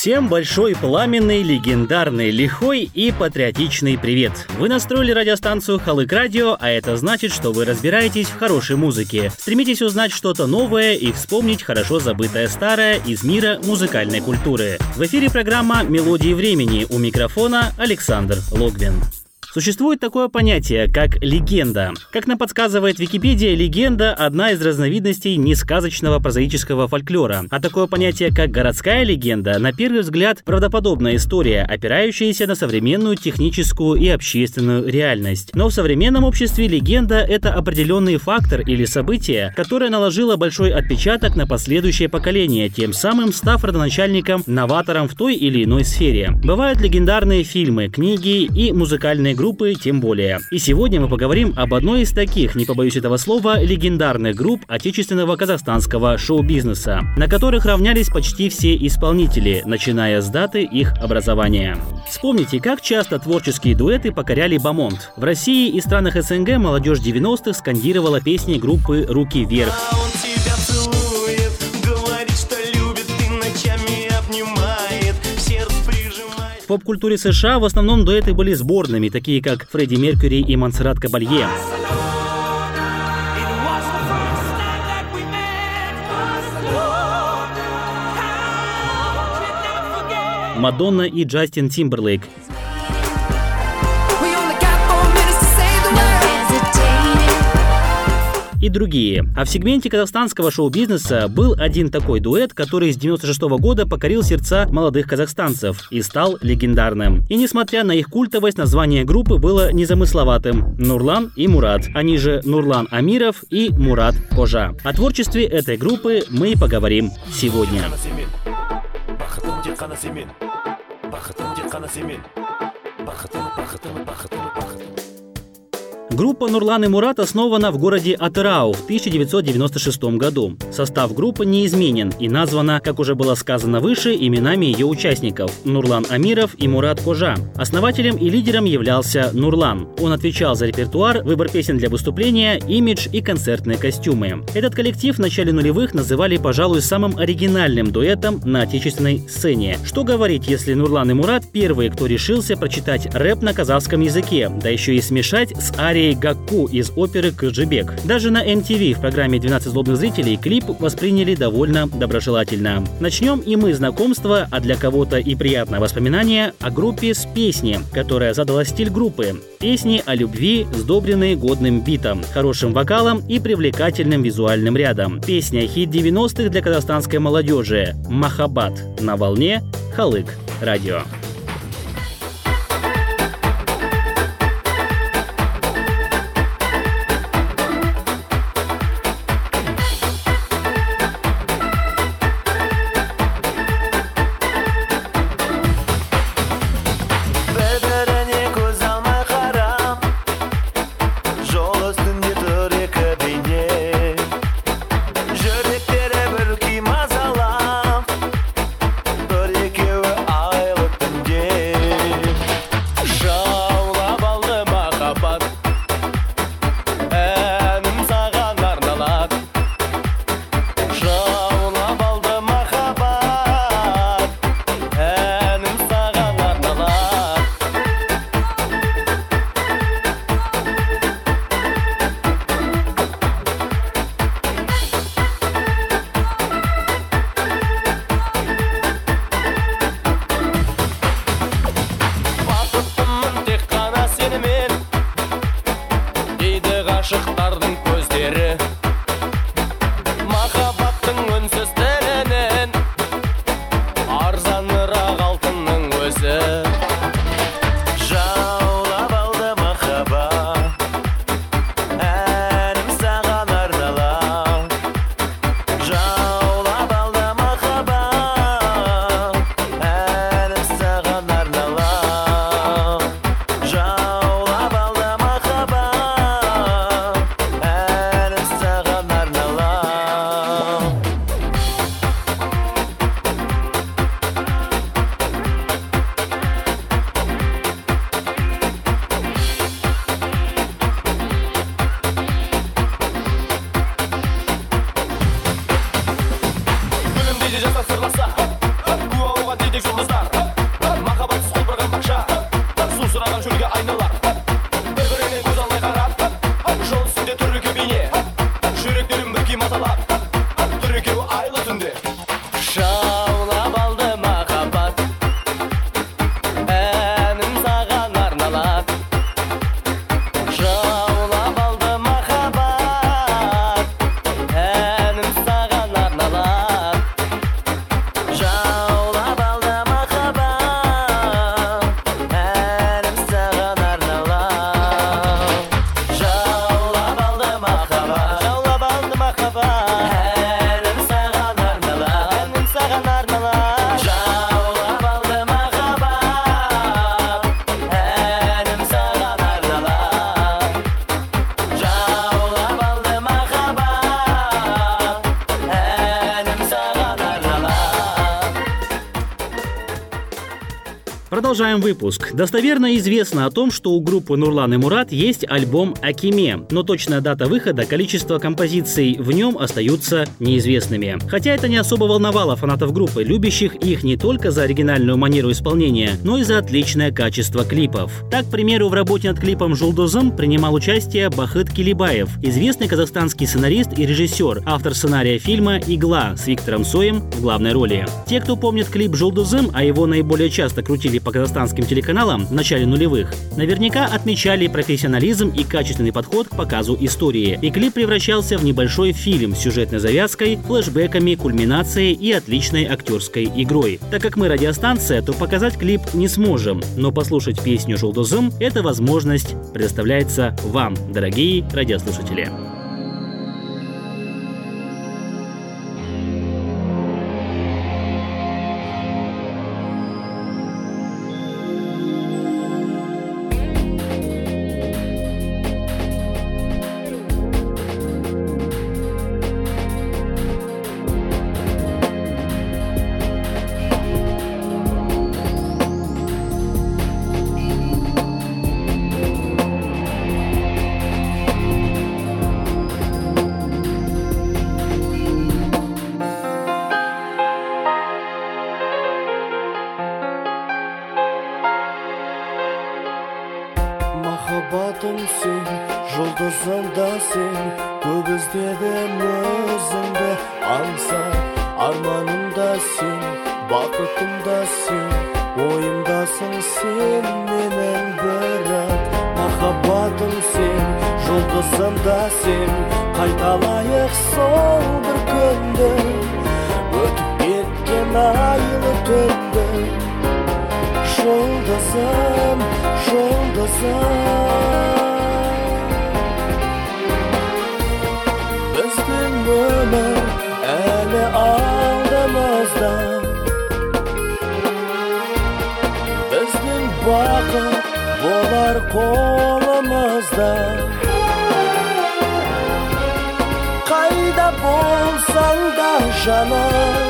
Всем большой пламенный, легендарный, лихой и патриотичный привет! Вы настроили радиостанцию Халык Радио, а это значит, что вы разбираетесь в хорошей музыке. Стремитесь узнать что-то новое и вспомнить хорошо забытое старое из мира музыкальной культуры. В эфире программа «Мелодии времени» у микрофона Александр Логвин. Существует такое понятие, как легенда. Как нам подсказывает Википедия, легенда – одна из разновидностей несказочного прозаического фольклора. А такое понятие, как городская легенда, на первый взгляд, правдоподобная история, опирающаяся на современную техническую и общественную реальность. Но в современном обществе легенда – это определенный фактор или событие, которое наложило большой отпечаток на последующее поколение, тем самым став родоначальником, новатором в той или иной сфере. Бывают легендарные фильмы, книги и музыкальные группы тем более. И сегодня мы поговорим об одной из таких, не побоюсь этого слова, легендарных групп отечественного казахстанского шоу-бизнеса, на которых равнялись почти все исполнители, начиная с даты их образования. Вспомните, как часто творческие дуэты покоряли Бамонт. В России и странах СНГ молодежь 90-х скандировала песни группы «Руки вверх». Поп-культуре США в основном дуэты были сборными, такие как Фредди Меркьюри и Монсеррат Кабалье. Мадонна и Джастин Тимберлейк. И другие. А в сегменте казахстанского шоу-бизнеса был один такой дуэт, который с 96 -го года покорил сердца молодых казахстанцев и стал легендарным. И несмотря на их культовость, название группы было незамысловатым – Нурлан и Мурат, они же Нурлан Амиров и Мурат Кожа. О творчестве этой группы мы и поговорим сегодня. бақытым бақытым бақытым бақытым Группа Нурлан и Мурат основана в городе Атырау в 1996 году. Состав группы не изменен и названа, как уже было сказано выше, именами ее участников – Нурлан Амиров и Мурат Кожа. Основателем и лидером являлся Нурлан. Он отвечал за репертуар, выбор песен для выступления, имидж и концертные костюмы. Этот коллектив в начале нулевых называли, пожалуй, самым оригинальным дуэтом на отечественной сцене. Что говорить, если Нурлан и Мурат первые, кто решился прочитать рэп на казахском языке, да еще и смешать с арией Марией Гакку из оперы «Кырджибек». Даже на MTV в программе «12 злобных зрителей» клип восприняли довольно доброжелательно. Начнем и мы знакомство, а для кого-то и приятное воспоминание о группе с песни, которая задала стиль группы. Песни о любви, сдобренные годным битом, хорошим вокалом и привлекательным визуальным рядом. Песня хит 90-х для казахстанской молодежи «Махабат» на волне Халык Радио. Продолжаем выпуск. Достоверно известно о том, что у группы Нурлан и Мурат есть альбом «Акиме», но точная дата выхода, количество композиций в нем остаются неизвестными. Хотя это не особо волновало фанатов группы, любящих их не только за оригинальную манеру исполнения, но и за отличное качество клипов. Так, к примеру, в работе над клипом «Жулдозым» принимал участие Бахыт Килибаев, известный казахстанский сценарист и режиссер, автор сценария фильма «Игла» с Виктором Соем в главной роли. Те, кто помнит клип «Жулдозым», а его наиболее часто крутили по казахстанским телеканалам в начале нулевых, наверняка отмечали профессионализм и качественный подход к показу истории. И клип превращался в небольшой фильм с сюжетной завязкой, флешбеками, кульминацией и отличной актерской игрой. Так как мы радиостанция, то показать клип не сможем, но послушать песню «Желтозым» — эта возможность предоставляется вам, дорогие радиослушатели. Біздің өмір әлі алдымызда біздің бақыт болар қолымызда қайда болсаң да жаным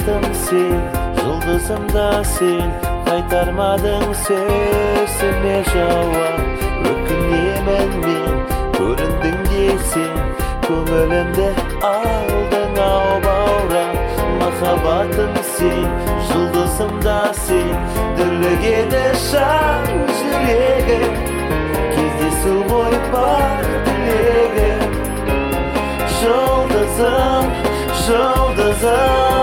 махаббатым сен жұлдызым да сен қайтармадың сөзіме жауап өкінемін мен көріндің де сен көңілімді алдың ау баурап махаббатым сен жұлдызым да сен дүрлігеді жан жүрегім кездесу ғой бар тілегім жұлдызым жұлдызым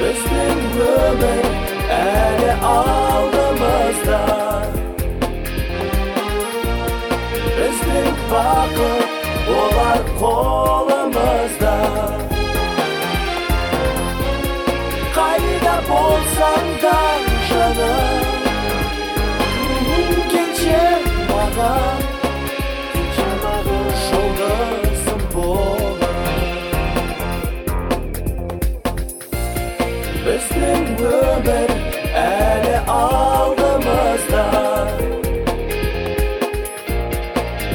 біздің өмір әлі алдымызда біздің бақыт олар қолымызда қайда болсаң да жаным келші маған ömür ele aldığımızda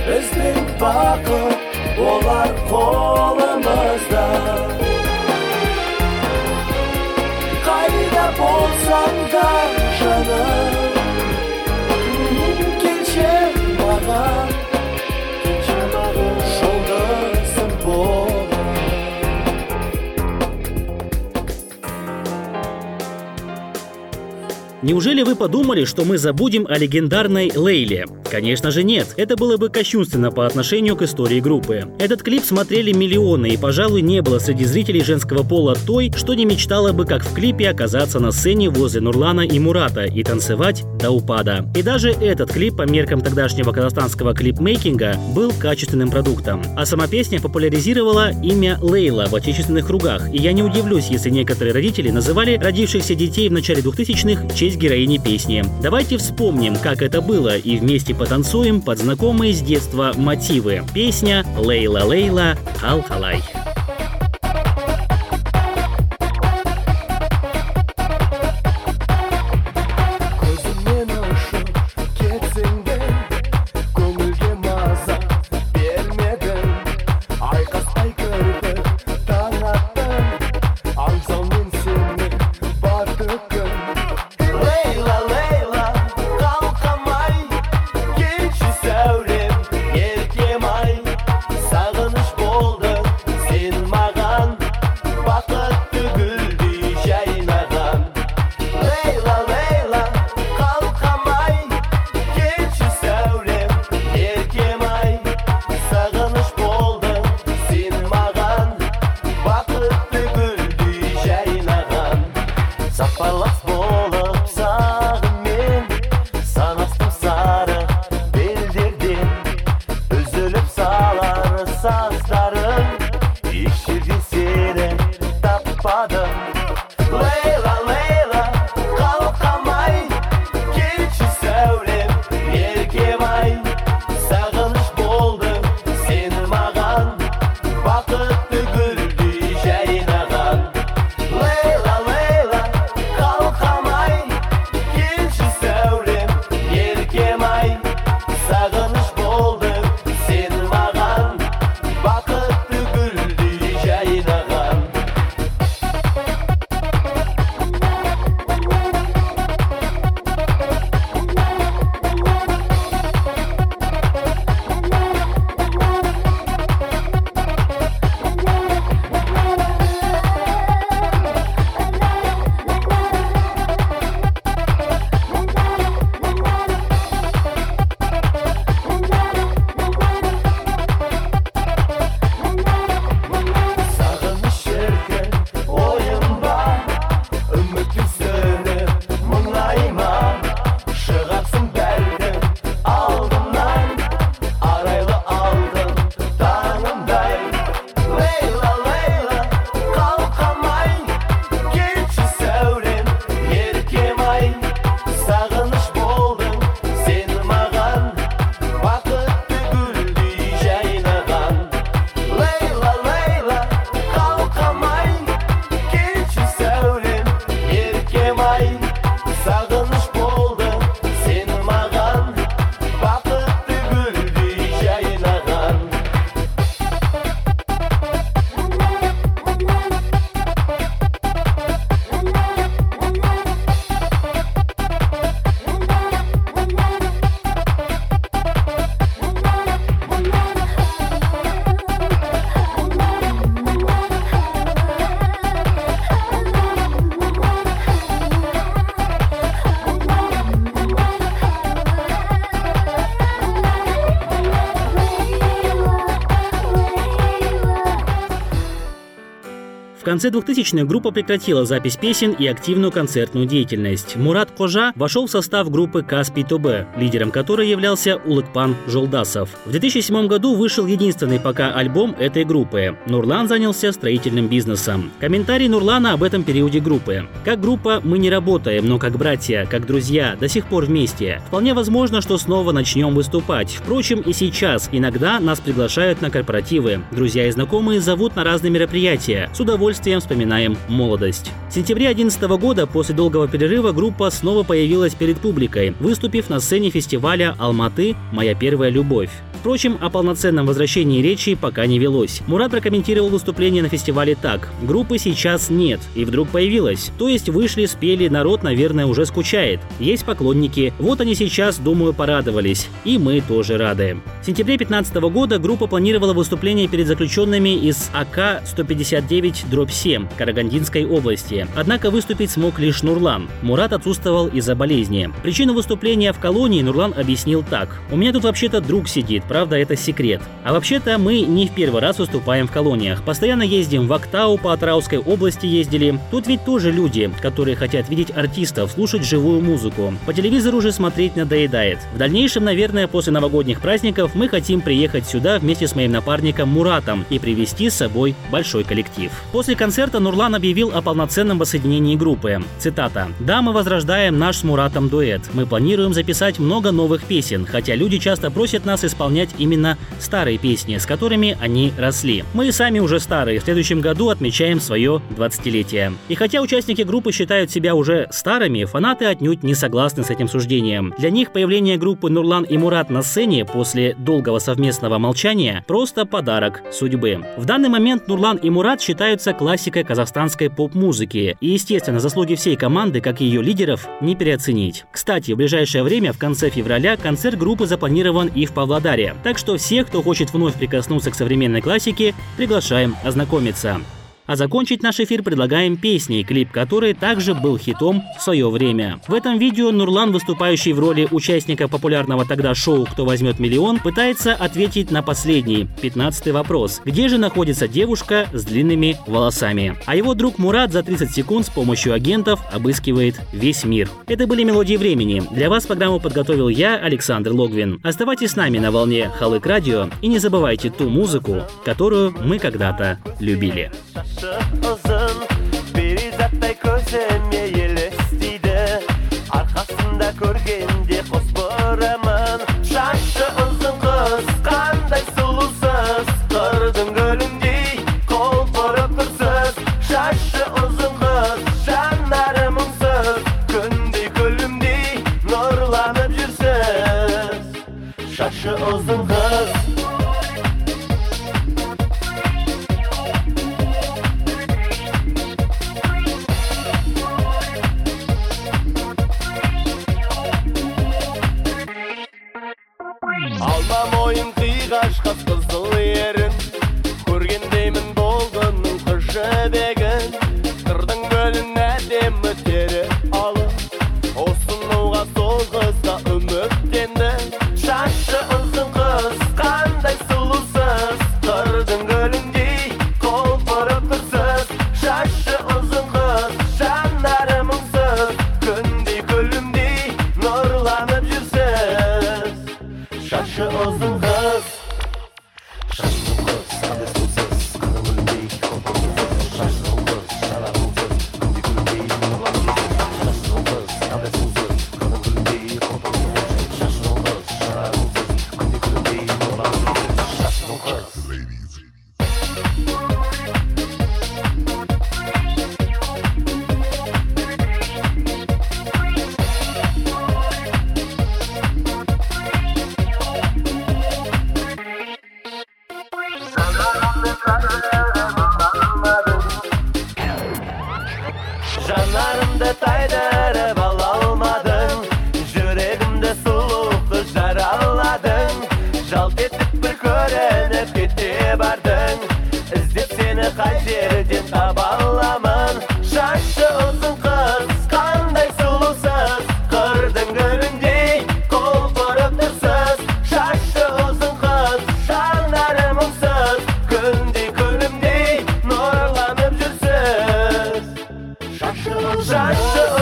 Bizim bakım Неужели вы подумали, что мы забудем о легендарной Лейле? Конечно же нет. Это было бы кощунственно по отношению к истории группы. Этот клип смотрели миллионы, и, пожалуй, не было среди зрителей женского пола той, что не мечтала бы, как в клипе, оказаться на сцене возле Нурлана и Мурата и танцевать до упада. И даже этот клип по меркам тогдашнего казахстанского клипмейкинга был качественным продуктом. А сама песня популяризировала имя Лейла в отечественных кругах, и я не удивлюсь, если некоторые родители называли родившихся детей в начале 2000-х в честь героини песни. Давайте вспомним, как это было, и вместе потанцуем под знакомые с детства мотивы. Песня «Лейла Лейла Хал-Халай». sauce. Конце 2000-х группа прекратила запись песен и активную концертную деятельность. Мурат Кожа вошел в состав группы Каспий ТОБ, лидером которой являлся Улыкпан Жолдасов. В 2007 году вышел единственный пока альбом этой группы. Нурлан занялся строительным бизнесом. Комментарий Нурлана об этом периоде группы. Как группа мы не работаем, но как братья, как друзья, до сих пор вместе. Вполне возможно, что снова начнем выступать. Впрочем, и сейчас иногда нас приглашают на корпоративы. Друзья и знакомые зовут на разные мероприятия. С удовольствием вспоминаем молодость. В сентябре 2011 года, после долгого перерыва, группа снова появилась перед публикой, выступив на сцене фестиваля «Алматы. Моя первая любовь». Впрочем, о полноценном возвращении речи пока не велось. Мурат прокомментировал выступление на фестивале так. Группы сейчас нет, и вдруг появилась. То есть вышли, спели, народ, наверное, уже скучает. Есть поклонники. Вот они сейчас, думаю, порадовались. И мы тоже рады. В сентябре 2015 года группа планировала выступление перед заключенными из АК-159-7 Карагандинской области. Однако выступить смог лишь Нурлан. Мурат отсутствовал из-за болезни. Причину выступления в колонии Нурлан объяснил так. «У меня тут вообще-то друг сидит, правда, это секрет. А вообще-то мы не в первый раз выступаем в колониях. Постоянно ездим в Актау, по Атрауской области ездили. Тут ведь тоже люди, которые хотят видеть артистов, слушать живую музыку. По телевизору же смотреть надоедает. В дальнейшем, наверное, после новогодних праздников мы хотим приехать сюда вместе с моим напарником Муратом и привести с собой большой коллектив. После концерта Нурлан объявил о полноценном воссоединении группы. Цитата. «Да, мы возрождаем наш с Муратом дуэт. Мы планируем записать много новых песен, хотя люди часто просят нас исполнять именно старые песни, с которыми они росли. Мы сами уже старые, в следующем году отмечаем свое 20-летие. И хотя участники группы считают себя уже старыми, фанаты отнюдь не согласны с этим суждением. Для них появление группы Нурлан и Мурат на сцене после долгого совместного молчания просто подарок судьбы. В данный момент Нурлан и Мурат считаются классикой казахстанской поп-музыки, и, естественно, заслуги всей команды, как и ее лидеров, не переоценить. Кстати, в ближайшее время, в конце февраля, концерт группы запланирован и в Павлодаре. Так что всех, кто хочет вновь прикоснуться к современной классике, приглашаем ознакомиться. А закончить наш эфир предлагаем песней, клип которой также был хитом в свое время. В этом видео Нурлан, выступающий в роли участника популярного тогда шоу «Кто возьмет миллион», пытается ответить на последний, 15 вопрос. Где же находится девушка с длинными волосами? А его друг Мурат за 30 секунд с помощью агентов обыскивает весь мир. Это были «Мелодии времени». Для вас программу подготовил я, Александр Логвин. Оставайтесь с нами на волне Халык Радио и не забывайте ту музыку, которую мы когда-то любили. Uzun Перизаттай көзіме елестейді Арқасында көргенде қос бұрамын Шашы ұзын қыз қандай сұлусыз Қырдың гүліндей құлпырып тұрсыз Шашы ұзын қыз жанары мұңсыз Күндей күлімдей нұрланып жүрсіз Шашы ұзын қыз Zawsze